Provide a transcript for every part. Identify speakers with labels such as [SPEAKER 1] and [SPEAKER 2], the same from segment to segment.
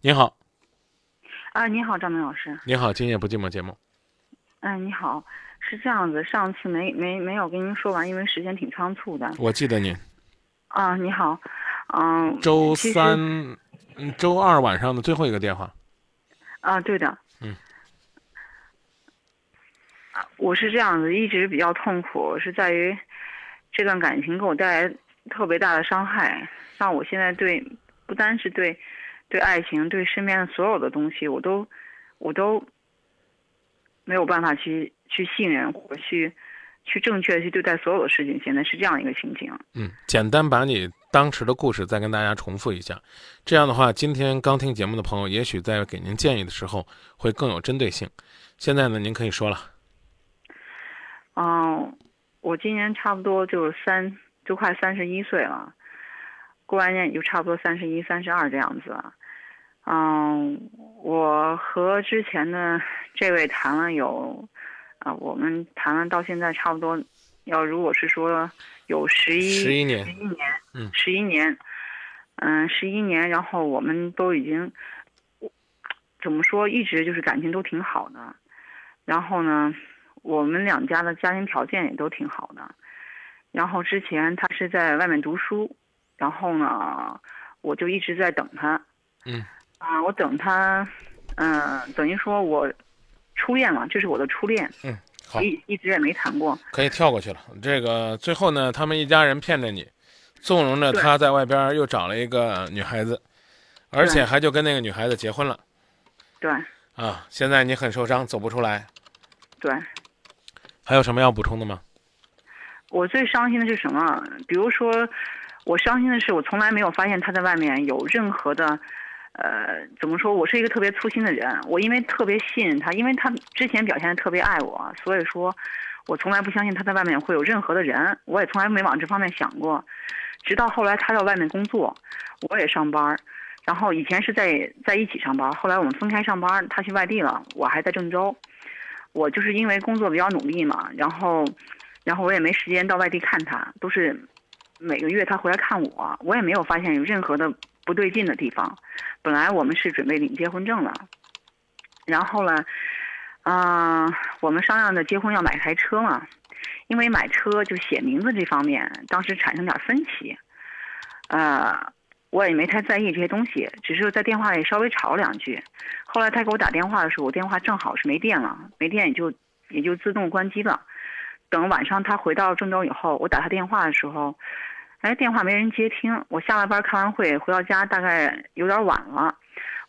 [SPEAKER 1] 您好，
[SPEAKER 2] 啊，你好，张明老师。
[SPEAKER 1] 您好，今夜不寂寞节目。
[SPEAKER 2] 嗯，你好，是这样子，上次没没没有跟您说完，因为时间挺仓促的。
[SPEAKER 1] 我记得您。
[SPEAKER 2] 啊，你好，嗯。
[SPEAKER 1] 周三，嗯，周二晚上的最后一个电话。
[SPEAKER 2] 啊，对的。
[SPEAKER 1] 嗯。
[SPEAKER 2] 啊，我是这样子，一直比较痛苦，是在于这段感情给我带来特别大的伤害，让我现在对不单是对对爱情，对身边的所有的东西，我都我都没有办法去去信任或者去去正确的去对待所有的事情。现在是这样一个情景。
[SPEAKER 1] 嗯，简单把你当时的故事再跟大家重复一下，这样的话，今天刚听节目的朋友，也许在给您建议的时候会更有针对性。现在呢，您可以说了。
[SPEAKER 2] 嗯，我今年差不多就是三，就快三十一岁了，过完年也就差不多三十一、三十二这样子了。嗯，我和之前的 这位谈了有，啊，我们谈了到现在差不多，要如果是说有十一
[SPEAKER 1] 十一年
[SPEAKER 2] 十一年，
[SPEAKER 1] 嗯。
[SPEAKER 2] 十一年，嗯，十一年，然后我们都已经，怎么说，一直就是感情都挺好的，然后呢，我们两家的家庭条件也都挺好的，然后之前他是在外面读书，然后呢，我就一直在等他，
[SPEAKER 1] 嗯
[SPEAKER 2] 啊，我等他，嗯、等于说我初恋了，这是我的初恋，
[SPEAKER 1] 嗯，好，
[SPEAKER 2] 一一直也没谈过，
[SPEAKER 1] 可以跳过去了。这个最后呢，他们一家人骗着你，纵容着他在外边又找了一个女孩子，而且还就跟那个女孩子结婚了
[SPEAKER 2] 对
[SPEAKER 1] 啊。现在你很受伤，走不出来，
[SPEAKER 2] 对。
[SPEAKER 1] 还有什么要补充的吗？
[SPEAKER 2] 我最伤心的是什么？比如说，我伤心的是我从来没有发现他在外面有任何的，呃，怎么说？我是一个特别粗心的人，我因为特别信任他，因为他之前表现的特别爱我，所以说，我从来不相信他在外面会有任何的人，我也从来没往这方面想过。直到后来他到外面工作，我也上班，然后以前是在在一起上班，后来我们分开上班，他去外地了，我还在郑州。我就是因为工作比较努力嘛，然后，然后我也没时间到外地看他，都是每个月他回来看我，我也没有发现有任何的不对劲的地方。本来我们是准备领结婚证了，然后呢，嗯、我们商量着结婚要买台车嘛，因为买车就写名字这方面，当时产生点分歧，呃，我也没太在意这些东西，只是在电话里稍微吵两句。后来他给我打电话的时候，我电话正好是没电了，没电也就也就自动关机了。等晚上他回到郑州以后，我打他电话的时候，哎，电话没人接听。我下了班开完会回到家，大概有点晚了。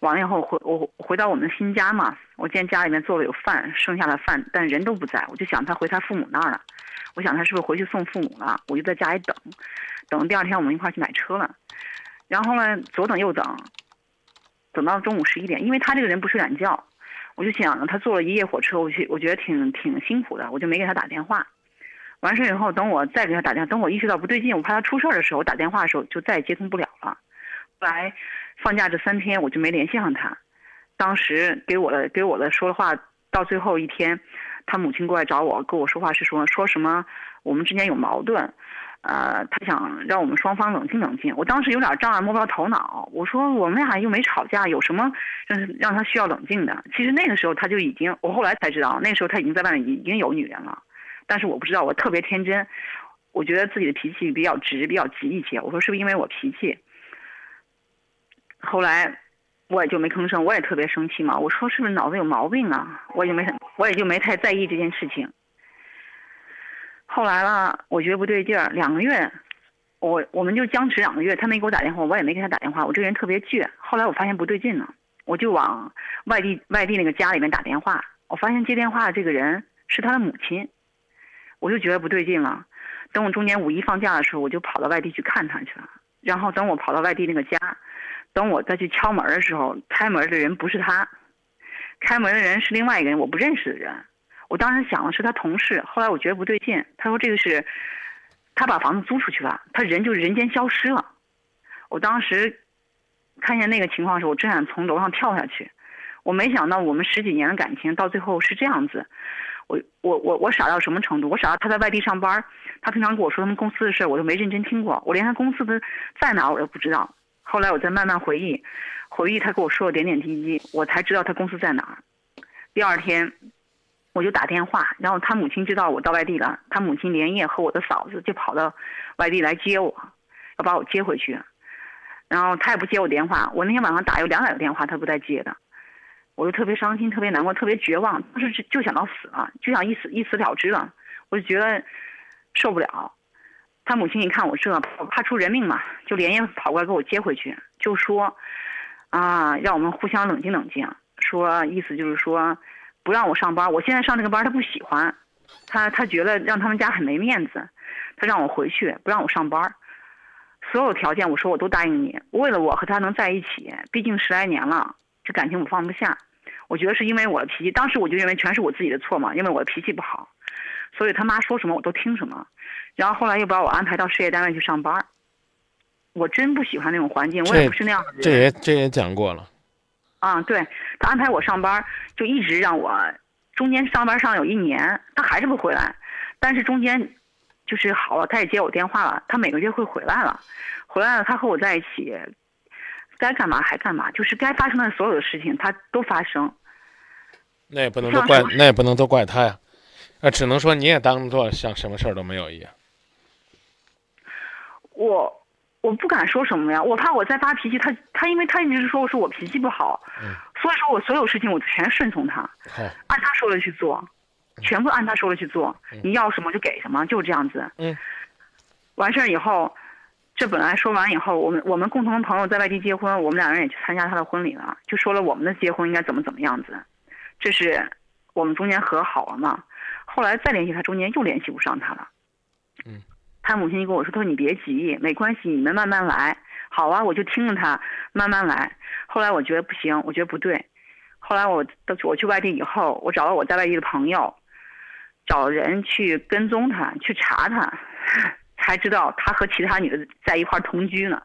[SPEAKER 2] 完了以后回我回到我们的新家嘛，我见家里面做了有饭，剩下的饭，但人都不在，我就想他回他父母那儿了。我想他是不是回去送父母了？我就在家里等，等第二天我们一块去买车了。然后呢，左等右等，等到中午十一点，因为他这个人不睡懒觉，我就想着他坐了一夜火车，我去我觉得挺挺辛苦的，我就没给他打电话。完事以后，等我再给他打电话，等我意识到不对劲，我怕他出事儿的时候，我打电话的时候就再也接通不了了。后来放假这三天我就没联系上他，当时给我的给我的说的话，到最后一天，他母亲过来找我，跟我说话是说说什么我们之间有矛盾，呃，他想让我们双方冷静冷静。我当时有点障碍，摸不着头脑。我说我们俩又没吵架，有什么让让他需要冷静的？其实那个时候他就已经，我后来才知道，那时候他已经在外面已经有女人了，但是我不知道，我特别天真，我觉得自己的脾气比较直，比较急一些。我说是不是因为我脾气？后来我也就没吭声，我也特别生气嘛。我说是不是脑子有毛病啊？我也就没，我也就没太在意这件事情。后来吧，我觉得不对劲儿，两个月，我我们就僵持两个月，他没给我打电话，我也没给他打电话，我这个人特别倔。后来我发现不对劲了，我就往外地外地那个家里面打电话，我发现接电话的这个人是他的母亲，我就觉得不对劲了。等我中间五一放假的时候，我就跑到外地去看他去了。然后等我跑到外地那个家，等我再去敲门的时候，开门的人不是他，开门的人是另外一个人，我不认识的人。我当时想的是他同事，后来我觉得不对劲，他说这个是，他把房子租出去了，他人就人间消失了。我当时看见那个情况的时候，我真想从楼上跳下去。我没想到我们十几年的感情到最后是这样子。我我我我傻到什么程度？我傻到他在外地上班，他平常跟我说他们公司的事，我都没认真听过，我连他公司的在哪我都不知道。后来我再慢慢回忆，回忆他跟我说的点点滴滴，我才知道他公司在哪儿。第二天，我就打电话，然后他母亲知道我到外地了，他母亲连夜和我的嫂子就跑到外地来接我，要把我接回去。然后他也不接我电话，我那天晚上打有两百个电话，他不带接的，我就特别伤心，特别难过，特别绝望，当时就想到死了，就想一死一死了之了，我就觉得受不了。他母亲一看我这怕出人命嘛，就连夜跑过来给我接回去，就说啊，让我们互相冷静冷静，说意思就是说不让我上班，我现在上这个班他不喜欢，他他觉得让他们家很没面子，他让我回去不让我上班。所有条件，我说我都答应你。为了我和他能在一起，毕竟十来年了，这感情我放不下。我觉得是因为我的脾气，当时我就认为全是我自己的错嘛，因为我的脾气不好，所以他妈说什么我都听什么。然后后来又把我安排到事业单位去上班。我真不喜欢那种环境，我也不是那样的人。
[SPEAKER 1] 这也这也讲过了。
[SPEAKER 2] 啊，对他安排我上班，就一直让我中间上班上有一年，他还是不回来，但是中间。就是好了，他也接我电话了，他每个月会回来了，回来了，他和我在一起，该干嘛还干嘛，就是该发生的所有的事情他都发生。
[SPEAKER 1] 那也不能都怪，那也不能都怪他呀，那只能说你也当做像什么事儿都没有一样。
[SPEAKER 2] 我我不敢说什么呀，我怕我再发脾气，他他因为他一直说我说我脾气不好，所以说我所有事情我全顺从他，按他说的去做。全部按他说的去做，你要什么就给什么，就这样子。
[SPEAKER 1] 嗯，
[SPEAKER 2] 完事儿以后，这本来说完以后，我们我们共同的朋友在外地结婚，我们两人也去参加他的婚礼了，就说了我们的结婚应该怎么怎么样子。这是我们中间和好了嘛？后来再联系他，中间又联系不上他了。
[SPEAKER 1] 嗯，
[SPEAKER 2] 他母亲就跟我说：“他说你别急，没关系，你们慢慢来。”好啊，我就听着他慢慢来。后来我觉得不行，我觉得不对。后来我到我去外地以后，我找到我在外地的朋友。找人去跟踪他，去查他，才知道他和其他女的在一块同居呢。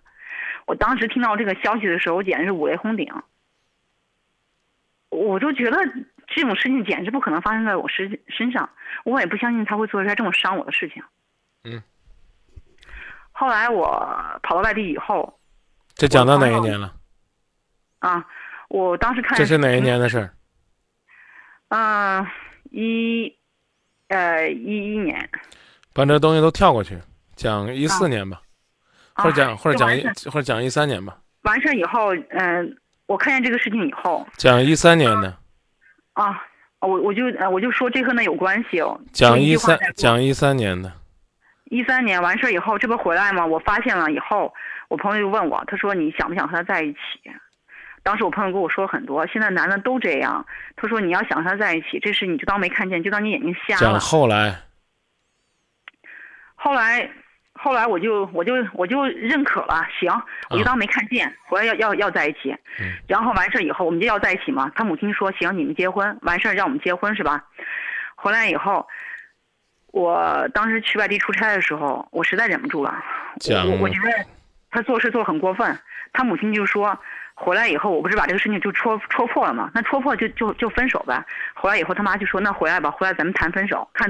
[SPEAKER 2] 我当时听到这个消息的时候，我简直是五雷轰顶。我就觉得这种事情简直不可能发生在我身身上，我也不相信他会做出来这么伤我的事情。
[SPEAKER 1] 嗯。
[SPEAKER 2] 后来我跑到外地以后，
[SPEAKER 1] 这讲到哪一年了？
[SPEAKER 2] 啊，我当时看
[SPEAKER 1] 这是哪一年的事儿？
[SPEAKER 2] 嗯，一。呃，一一年，
[SPEAKER 1] 把这东西都跳过去，讲一四年吧，或者讲或者讲一或者讲一三年吧。
[SPEAKER 2] 完事儿以后，嗯，我看见这个事情以后，
[SPEAKER 1] 讲一三年的。
[SPEAKER 2] 啊，我我就我就说这和那有关系哦。
[SPEAKER 1] 讲一三讲一三年的。
[SPEAKER 2] 一三年完事儿以后，这不回来吗？我发现了以后，我朋友就问我，他说你想不想和他在一起？当时我朋友跟我说很多，现在男的都这样。他说你要想和他在一起，这事你就当没看见，就当你眼睛瞎了。
[SPEAKER 1] 讲后来，
[SPEAKER 2] 后来，后来我就我就我就认可了，行，我就当没看见。回来要要要在一起，然后完事儿以后我们就要在一起嘛。他母亲说行，你们结婚，完事儿让我们结婚是吧？回来以后，我当时去外地出差的时候，我实在忍不住了，我我觉得他做事做很过分。他母亲就说。回来以后，我不是把这个事情就戳戳破了吗？那戳破就就就分手呗。回来以后，他妈就说：“那回来吧，回来咱们谈分手，看，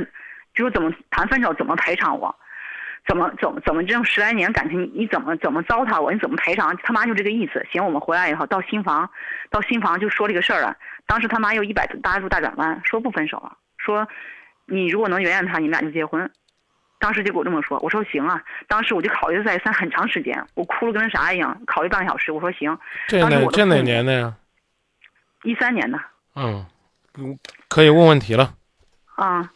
[SPEAKER 2] 就是怎么谈分手，怎么赔偿我，怎么怎么怎么这种十来年感情，你怎么怎么糟蹋我，你怎么赔偿？”他妈就这个意思。行，我们回来以后到新房，到新房就说这个事儿了。当时他妈又一百搭住大转弯，说不分手了，说你如果能原谅他，你们俩就结婚。当时就给我这么说，我说行啊。当时我就考虑再三很长时间，我哭了跟啥一样，考虑半个小时。我说行。
[SPEAKER 1] 这哪这哪年的呀？
[SPEAKER 2] 一三年的。
[SPEAKER 1] 嗯，可以问问题了。
[SPEAKER 2] 啊，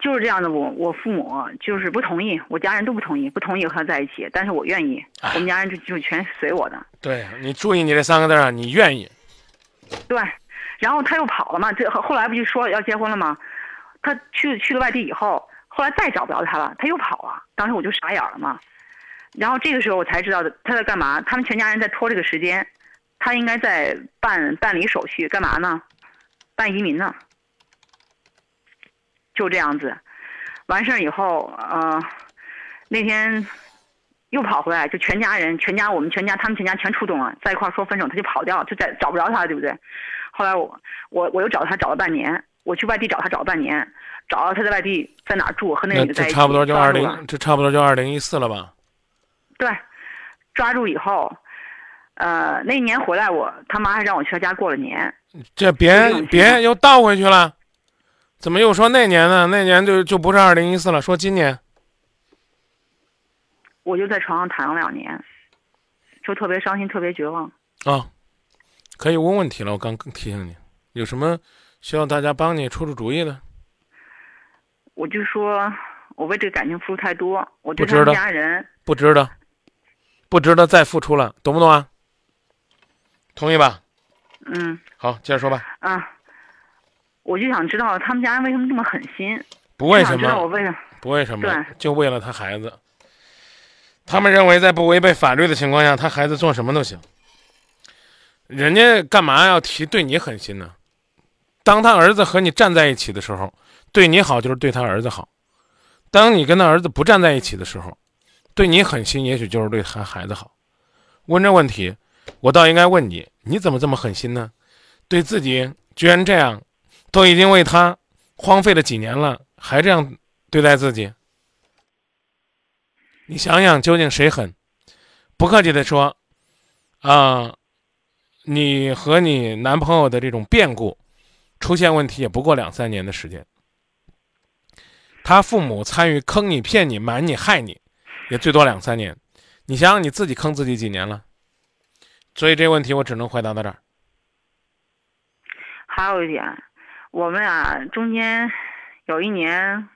[SPEAKER 2] 就是这样的。我我父母就是不同意，我家人都不同意，不同意和他在一起。但是我愿意，我们家人就就全随我的。
[SPEAKER 1] 对你注意你这三个字啊，你愿意。
[SPEAKER 2] 对，然后他又跑了嘛？这后来不就说要结婚了吗？他去去了外地以后。后来再找不着他了，他又跑了。当时我就傻眼了嘛。然后这个时候我才知道他在干嘛。他们全家人在拖这个时间，他应该在办办理手续，干嘛呢？办移民呢。就这样子，完事儿以后，呃，那天又跑回来，就全家人，全家我们全家，他们全家全出动了，在一块儿说分手，他就跑掉，就在找不着他，对不对？后来我我我又找他找了半年，我去外地找他找了半年。找到他在外地在哪住，和那个女的在一起。
[SPEAKER 1] 差不多就二零，这差不多就二零一四了吧？
[SPEAKER 2] 对，抓住以后，呃，那年回来我他妈还让我去他家过了年。
[SPEAKER 1] 这别别又倒回去了，怎么又说那年呢？那年就就不是二零一四了，说今年。
[SPEAKER 2] 我就在床上躺了两年，就特别伤心，特别绝望。
[SPEAKER 1] 啊，可以问问题了，我刚提醒你，有什么需要大家帮你出出主意的？
[SPEAKER 2] 我就说我为这个感情付出太多，我对
[SPEAKER 1] 不值得
[SPEAKER 2] 家人
[SPEAKER 1] 不值得，不值得再付出了，懂不懂啊？同意吧？
[SPEAKER 2] 嗯
[SPEAKER 1] 好，接着说吧。
[SPEAKER 2] 啊，我就想知道他们家人为什么这么狠心？
[SPEAKER 1] 不为什
[SPEAKER 2] 么我
[SPEAKER 1] 么，
[SPEAKER 2] 为什么？
[SPEAKER 1] 不为什么
[SPEAKER 2] 对，
[SPEAKER 1] 就为了他孩子。他们认为在不违背法律的情况下，他孩子做什么都行。人家干嘛要提对你狠心呢？当他儿子和你站在一起的时候，对你好就是对他儿子好；当你跟他儿子不站在一起的时候，对你狠心也许就是对他孩子好。问这问题，我倒应该问你：你怎么这么狠心呢？对自己居然这样，都已经为他荒废了几年了，还这样对待自己？你想想，究竟谁狠？不客气的说，啊、你和你男朋友的这种变故出现问题也不过两三年的时间，他父母参与坑你、骗你、瞒你、害你，也最多两三年。你想想你自己坑自己几年了？所以这问题我只能回答到这儿。
[SPEAKER 2] 还有一点，我们俩中间有一年，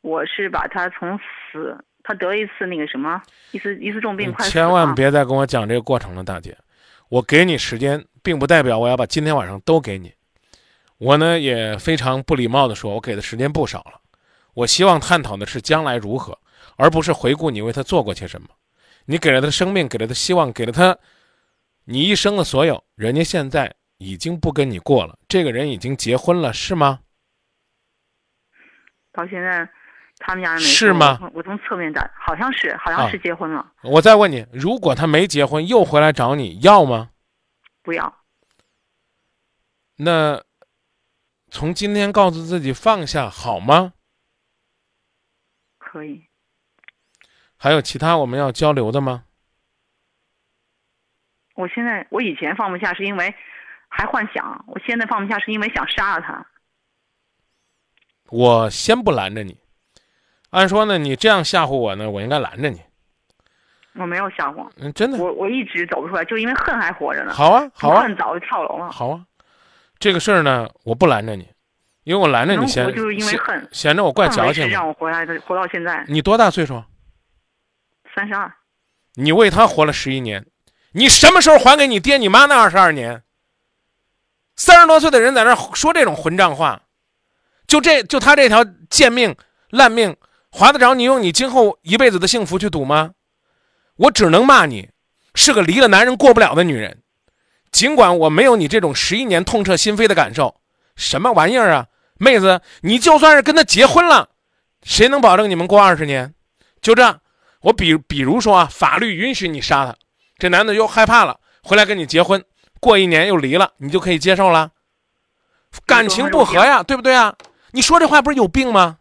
[SPEAKER 2] 我是把他从死，他得一次那个什么，一次一次重病，
[SPEAKER 1] 你
[SPEAKER 2] 快死
[SPEAKER 1] 千万别再跟我讲这个过程了，大姐。我给你时间，并不代表我要把今天晚上都给你。我呢也非常不礼貌的说，我给的时间不少了。我希望探讨的是将来如何，而不是回顾你为他做过些什么。你给了他生命，给了他希望，给了他你一生的所有。人家现在已经不跟你过了，这个人已经结婚了，是吗？
[SPEAKER 2] 到现在，他们家人没
[SPEAKER 1] 是吗
[SPEAKER 2] 我从侧面打，好像是，好像是结婚了，
[SPEAKER 1] 我再问你，如果他没结婚又回来找你要吗？
[SPEAKER 2] 不要。
[SPEAKER 1] 那从今天告诉自己放下好吗？
[SPEAKER 2] 可以，
[SPEAKER 1] 还有其他我们要交流的吗？
[SPEAKER 2] 我现在我以前放不下是因为还幻想，我现在放不下是因为想杀了他。
[SPEAKER 1] 我先不拦着你。按说呢，你这样吓唬我呢，我应该拦着你。
[SPEAKER 2] 我没有吓唬，
[SPEAKER 1] 嗯，真的
[SPEAKER 2] 我我一直走不出来，就因为恨还活着呢。
[SPEAKER 1] 好啊，好啊，
[SPEAKER 2] 恨早就跳楼了。
[SPEAKER 1] 好啊。这个事儿呢，我不拦着你，因为我拦着你
[SPEAKER 2] 能
[SPEAKER 1] 嫌
[SPEAKER 2] 活就是因为
[SPEAKER 1] 嫌
[SPEAKER 2] 恨，
[SPEAKER 1] 嫌着我怪矫情嘛。
[SPEAKER 2] 让我活来的，活到现在
[SPEAKER 1] 你多大岁数？
[SPEAKER 2] 三十二。
[SPEAKER 1] 你为他活了十一年，你什么时候还给你爹你妈那二十二年？三十多岁的人在那说这种混账话，就这就他这条贱命烂命，划得着你用你今后一辈子的幸福去赌吗？我只能骂你是个离了男人过不了的女人。尽管我没有你这种十一年痛彻心扉的感受，什么玩意儿啊，妹子，你就算是跟他结婚了，谁能保证你们过二十年？就这，我比比如说啊，法律允许你杀他，这男的又害怕了，回来跟你结婚，过一年又离了，你就可以接受了？感情不和呀，对不对啊？你说这话不是有病吗？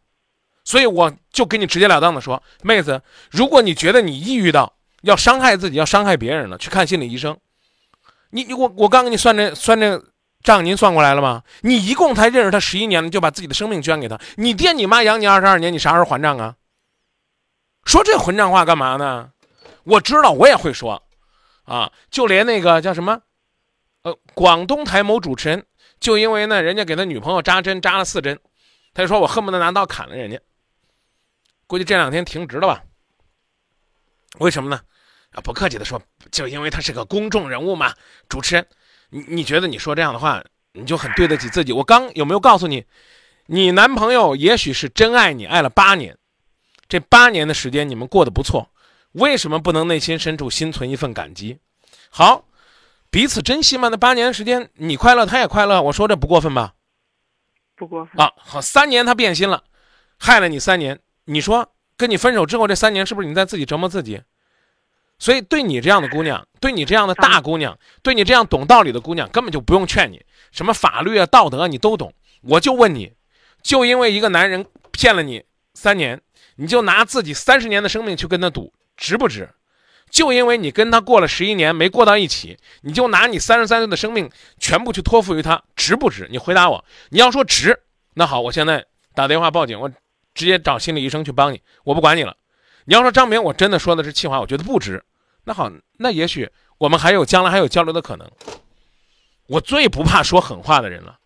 [SPEAKER 1] 所以我就跟你直截了当的说，妹子，如果你觉得你抑郁到要伤害自己、要伤害别人了，去看心理医生。你你我我刚给你算这算这账，您算过来了吗？你一共才认识他十一年了，就把自己的生命捐给他，你爹你妈养你二十二年，你啥时候还账啊？说这混账话干嘛呢？我知道，我也会说，啊，就连那个叫什么，呃，广东台某主持人，就因为呢，人家给他女朋友扎针扎了四针，他就说我恨不得拿刀砍了人家。估计这两天停职了吧？为什么呢？啊，不客气的说，就因为他是个公众人物嘛。主持人，你你觉得你说这样的话，你就很对得起自己？我刚有没有告诉你，你男朋友也许是真爱你，爱了八年，这八年的时间你们过得不错，为什么不能内心深处心存一份感激？好，彼此珍惜嘛。那八年时间，你快乐，他也快乐，我说这不过分吧？
[SPEAKER 2] 不过分。
[SPEAKER 1] 啊，好，三年他变心了，害了你三年，你说跟你分手之后这三年是不是你在自己折磨自己？所以对你这样的姑娘，对你这样的大姑娘，对你这样懂道理的姑娘，根本就不用劝你，什么法律啊、道德啊，你都懂。我就问你，就因为一个男人骗了你三年，你就拿自己三十年的生命去跟他赌，值不值？就因为你跟他过了十一年没过到一起，你就拿你三十三岁的生命全部去托付于他，值不值？你回答我。你要说值，那好，我现在打电话报警，我直接找心理医生去帮你，我不管你了。你要说张明，我真的说的是气话，我觉得不值。那好，那也许我们还有将来还有交流的可能。我最不怕说狠话的人了，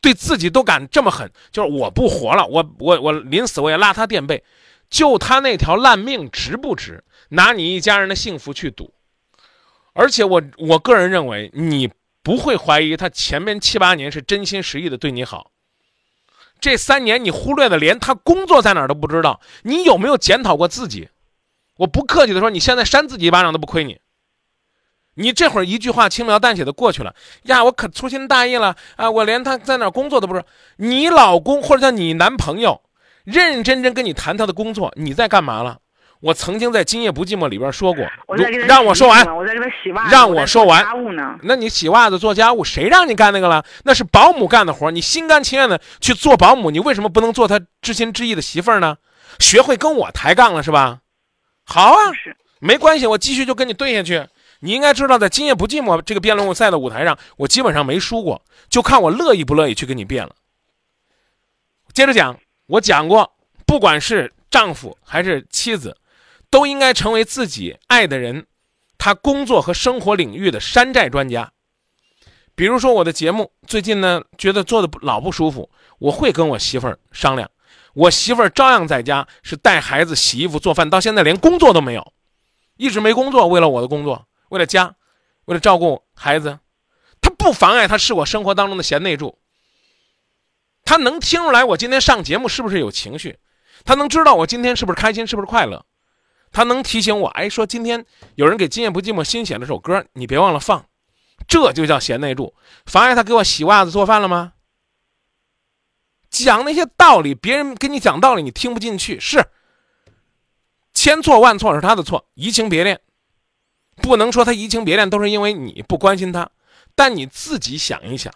[SPEAKER 1] 对自己都敢这么狠，就是我不活了，我我我临死我也拉他垫背，就他那条烂命值不值？拿你一家人的幸福去赌？而且我我个人认为，你不会怀疑他前面七八年是真心实意的对你好。这三年你忽略的连他工作在哪儿都不知道，你有没有检讨过自己？我不客气的说，你现在扇自己一巴掌都不亏你。你这会儿一句话轻描淡写的过去了呀，我可粗心大意了啊！我连他在哪工作都不知道。你老公或者叫你男朋友，认认真真跟你谈他的工作，你在干嘛了？我曾经在《今夜不寂寞》里边说过，让
[SPEAKER 2] 我
[SPEAKER 1] 说完，
[SPEAKER 2] 我在这边洗袜子，
[SPEAKER 1] 让我说完。
[SPEAKER 2] 家务呢？
[SPEAKER 1] 那你洗袜子做家务，谁让你干那个了？那是保姆干的活，你心甘情愿的去做保姆，你为什么不能做他知心知意的媳妇儿呢？学会跟我抬杠了是吧？好啊，没关系，我继续就跟你对下去。你应该知道，在今夜不寂寞这个辩论赛的舞台上，我基本上没输过，就看我乐意不乐意去跟你辩了。接着讲，我讲过，不管是丈夫还是妻子，都应该成为自己爱的人，他工作和生活领域的山寨专家。比如说我的节目，最近呢觉得做的老不舒服，我会跟我媳妇儿商量，我媳妇儿照样在家是带孩子、洗衣服、做饭，到现在连工作都没有，一直没工作，为了我的工作。为了家，为了照顾孩子，她不妨碍她是我生活当中的贤内助。她能听出来我今天上节目是不是有情绪，她能知道我今天是不是开心，是不是快乐，他能提醒我，哎，说今天有人给《今夜不寂寞》新写了首歌，你别忘了放，这就叫贤内助。妨碍他给我洗袜子、做饭了吗？讲那些道理，别人跟你讲道理，你听不进去，是千错万错是他的错，移情别恋。不能说他移情别恋都是因为你不关心他，但你自己想一想，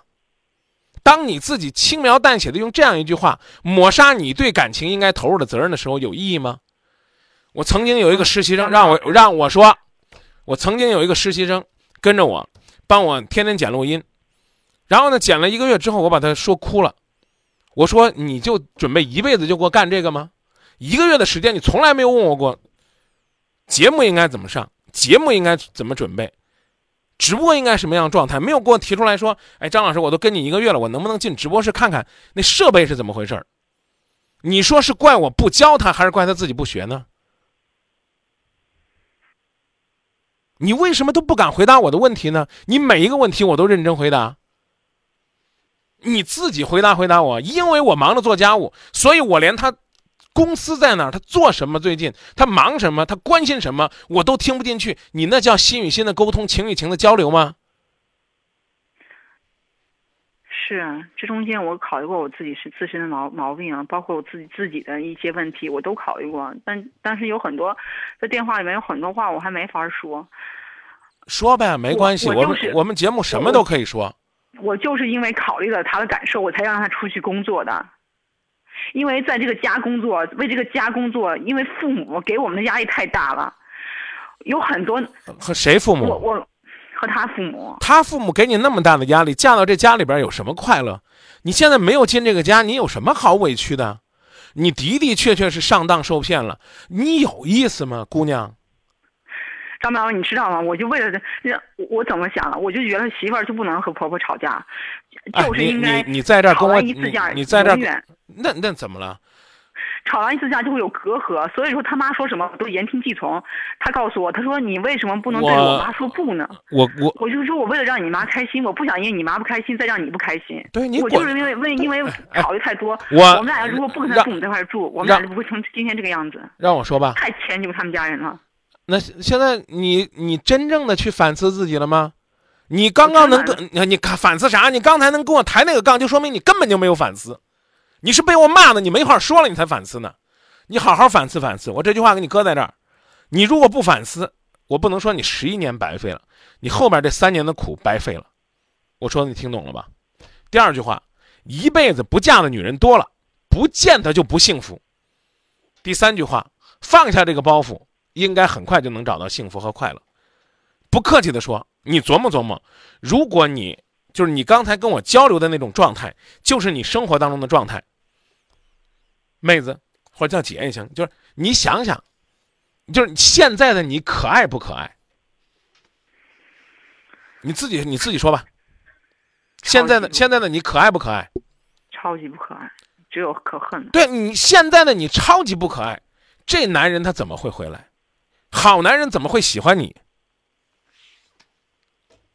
[SPEAKER 1] 当你自己轻描淡写的用这样一句话抹杀你对感情应该投入的责任的时候，有意义吗？我曾经有一个实习生让我让我说，我曾经有一个实习生跟着我，帮我天天剪录音，然后呢剪了一个月之后，我把他说哭了，我说你就准备一辈子就给我干这个吗？一个月的时间你从来没有问我过，节目应该怎么上？节目应该怎么准备？直播应该什么样状态？没有给我提出来说，哎，张老师，我都跟你一个月了，我能不能进直播室看看那设备是怎么回事你说是怪我不教他，还是怪他自己不学呢？你为什么都不敢回答我的问题呢？你每一个问题我都认真回答。你自己回答回答我，因为我忙着做家务，所以我连他。公司在哪？他做什么？最近他忙什么？他关心什么？我都听不进去。你那叫心与心的沟通，情与情的交流吗？
[SPEAKER 2] 是啊，这中间我考虑过我自己是自身的毛毛病啊，包括我自己自己的一些问题，我都考虑过。但但是有很多在电话里面有很多话我还没法说。
[SPEAKER 1] 说呗，没关系，
[SPEAKER 2] 我
[SPEAKER 1] 们我们节目什么都可以说。
[SPEAKER 2] 我就是因为考虑了他的感受，我才让他出去工作的。因为在这个家工作，为这个家工作，因为父母给我们的压力太大了，有很多
[SPEAKER 1] 和谁父母？
[SPEAKER 2] 我我和他父母。
[SPEAKER 1] 他父母给你那么大的压力，嫁到这家里边有什么快乐？你现在没有进这个家，你有什么好委屈的？你的的确确是上当受骗了，你有意思吗，姑娘？
[SPEAKER 2] 张苗，你知道吗？我就为了这，我怎么想的？我就觉得媳妇儿就不能和婆婆吵架，就是应该
[SPEAKER 1] 你你在这儿跟我
[SPEAKER 2] 一次架，
[SPEAKER 1] 你在这儿那那怎么了？
[SPEAKER 2] 吵完一次架就会有隔阂，所以说他妈说什么我都言听计从。他告诉我，他说你为什么不能对我妈说不呢？
[SPEAKER 1] 我我
[SPEAKER 2] 我就说我为了让你妈开心，我不想因为你妈不开心再让你不开心。
[SPEAKER 1] 对你
[SPEAKER 2] 我就是因为为因为考虑太多。
[SPEAKER 1] 我
[SPEAKER 2] 我们俩如果不跟他父母在一块住，我们俩就不会成今天这个样子。
[SPEAKER 1] 让我说吧。
[SPEAKER 2] 太迁就他们家人了。
[SPEAKER 1] 那现在你你真正的去反思自己了吗？你刚刚能跟你看反思啥？你刚才能跟我抬那个杠，就说明你根本就没有反思。你是被我骂的，你没话说了，你才反思呢。你好好反思反思，我这句话给你搁在这儿。你如果不反思，我不能说你十一年白费了，你后边这三年的苦白费了。我说你听懂了吧？第二句话，一辈子不嫁的女人多了，不见得就不幸福。第三句话，放下这个包袱，应该很快就能找到幸福和快乐。不客气的说，你琢磨琢磨，如果你就是你刚才跟我交流的那种状态，就是你生活当中的状态，妹子或者叫姐也行，就是你想想，就是现在的你可爱不可爱？你自己你自己说吧。现在的现在的你可爱不可爱？
[SPEAKER 2] 超级不可爱，只有可恨的。
[SPEAKER 1] 对你现在的你超级不可爱，这男人他怎么会回来？好男人怎么会喜欢你？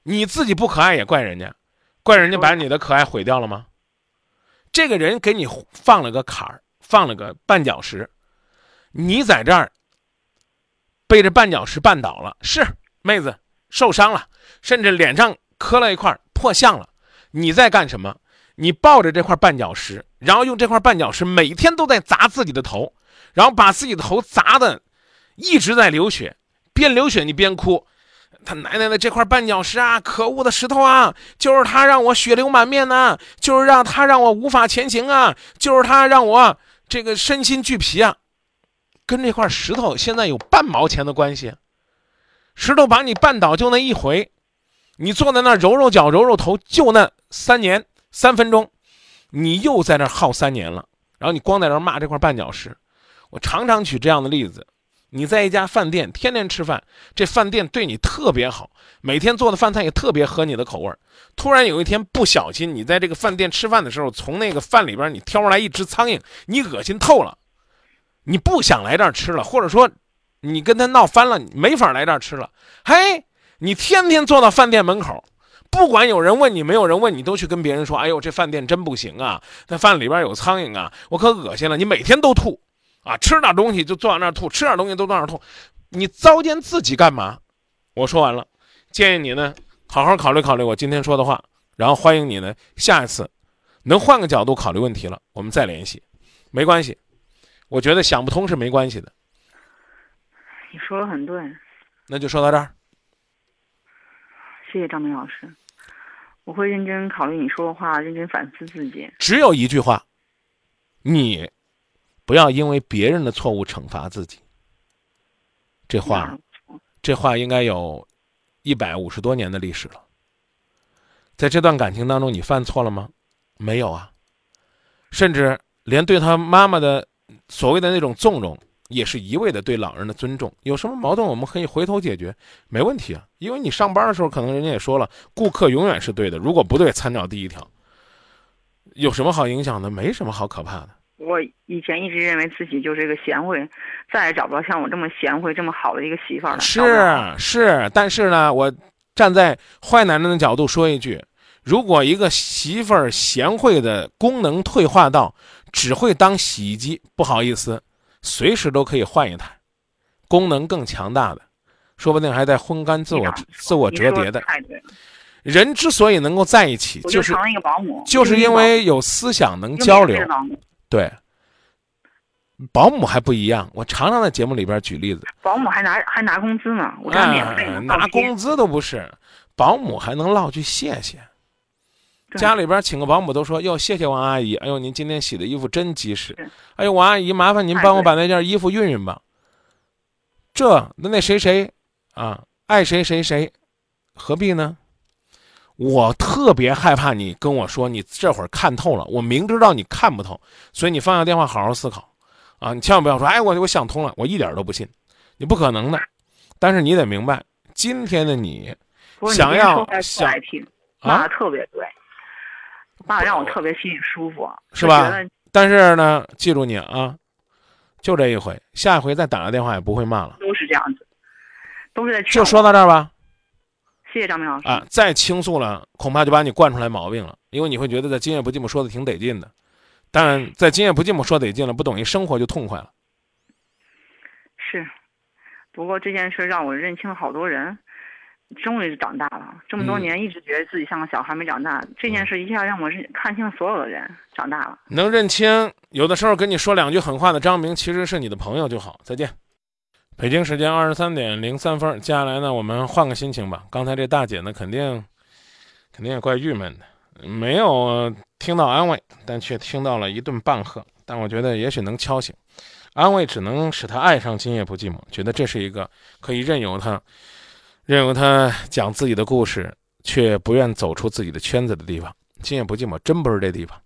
[SPEAKER 1] 你自己不可爱也怪人家，怪人家把你的可爱毁掉了吗？这个人给你放了个坎儿，放了个绊脚石，你在这儿被这绊脚石绊倒了，是妹子受伤了，甚至脸上磕了一块破相了，你在干什么？你抱着这块绊脚石，然后用这块绊脚石每天都在砸自己的头，然后把自己的头砸的一直在流血，边流血你边哭。他奶奶的这块绊脚石啊，可恶的石头啊，就是他让我血流满面呐、就是让他让我无法前行啊，就是他让我这个身心俱疲啊，跟这块石头现在有半毛钱的关系？石头把你绊倒就那一回，你坐在那儿揉揉脚揉揉头，就那三年三分钟，你又在那儿耗三年了。然后你光在那儿骂这块绊脚石，我常常举这样的例子。你在一家饭店天天吃饭，这饭店对你特别好，每天做的饭菜也特别合你的口味儿。突然有一天不小心，你在这个饭店吃饭的时候，从那个饭里边你挑出来一只苍蝇，你恶心透了，你不想来这儿吃了，或者说你跟他闹翻了，你没法来这儿吃了。嘿，你天天坐到饭店门口，不管有人问你，没有人问你，都去跟别人说：“哎呦，这饭店真不行啊，那饭里边有苍蝇啊，我可恶心了。”你每天都吐。啊，吃点东西就坐在那儿吐，吃点东西都坐那儿吐，你糟践自己干嘛？我说完了，建议你呢好好考虑考虑我今天说的话，然后欢迎你呢下一次能换个角度考虑问题了，我们再联系，没关系，我觉得想不通是没关系的，
[SPEAKER 2] 你说的很对，
[SPEAKER 1] 那就说到这儿。
[SPEAKER 2] 谢谢张明老师，我会认真考虑你说的话，认真反思自己。
[SPEAKER 1] 只有一句话，你不要因为别人的错误惩罚自己。这话，这话应该有一百五十多年的历史了。在这段感情当中，你犯错了吗？没有啊，甚至连对他妈妈的所谓的那种纵容，也是一味的对老人的尊重。有什么矛盾，我们可以回头解决，没问题啊。因为你上班的时候，可能人家也说了，顾客永远是对的，如果不对，参照第一条。有什么好影响的？没什么好可怕的。
[SPEAKER 2] 我以前一直认为自己就是一个贤惠，再也找不到像我这么贤惠、这么好的一个媳妇儿了。
[SPEAKER 1] 是是，但是呢，我站在坏男人的角度说一句：如果一个媳妇儿贤惠的功能退化到只会当洗衣机，不好意思，随时都可以换一台，功能更强大的，说不定还在烘干自我自我折叠的。
[SPEAKER 2] 太对了，
[SPEAKER 1] 人之所以能够在一起，就是就是因为有思想能交流对，保姆还不一样。我常常在节目里边举例子，
[SPEAKER 2] 保姆还拿还拿工资呢，我这免费
[SPEAKER 1] 哎，拿工资都不是，保姆还能唠句谢谢。家里边请个保姆都说哟，谢谢王阿姨，哎呦您今天洗的衣服真及时，哎呦王阿姨麻烦您帮我把那件衣服熨熨吧。这那那谁谁啊，爱谁谁谁，何必呢？我特别害怕你跟我说你这会儿看透了，我明知道你看不透，所以你放下电话好好思考，啊，你千万不要说哎我我想通了，我一点都不信，你不可能的。但是你得明白，今天的你想要想
[SPEAKER 2] 听，
[SPEAKER 1] 啊
[SPEAKER 2] 特别对，爸让我特别心里舒服，
[SPEAKER 1] 是吧但是呢，记住你啊，就这一回，下一回再打个电话也不会骂了。
[SPEAKER 2] 都是这样子，都是在
[SPEAKER 1] 就说到这儿吧，
[SPEAKER 2] 谢谢张明老师
[SPEAKER 1] 啊，再倾诉了，恐怕就把你惯出来毛病了，因为你会觉得在今夜不寂寞说的挺得劲的，但在今夜不寂寞说得劲了，不等于生活就痛快了。
[SPEAKER 2] 是，不过这件事让我认清了好多人，终于长大了。这么多
[SPEAKER 1] 嗯
[SPEAKER 2] 年一直觉得自己像个小孩没长大，这件事一下让我认看清了所有的人，长大了。
[SPEAKER 1] 能认清，有的时候跟你说两句狠话的张明，其实是你的朋友就好。再见。北京时间二十三点零三分，接下来呢，我们换个心情吧。刚才这大姐呢，肯定肯定也怪郁闷的，没有听到安慰，但却听到了一顿棒喝。但我觉得也许能敲醒。安慰只能使他爱上今夜不寂寞，觉得这是一个可以任由他，任由他讲自己的故事，却不愿走出自己的圈子的地方。今夜不寂寞真不是这地方。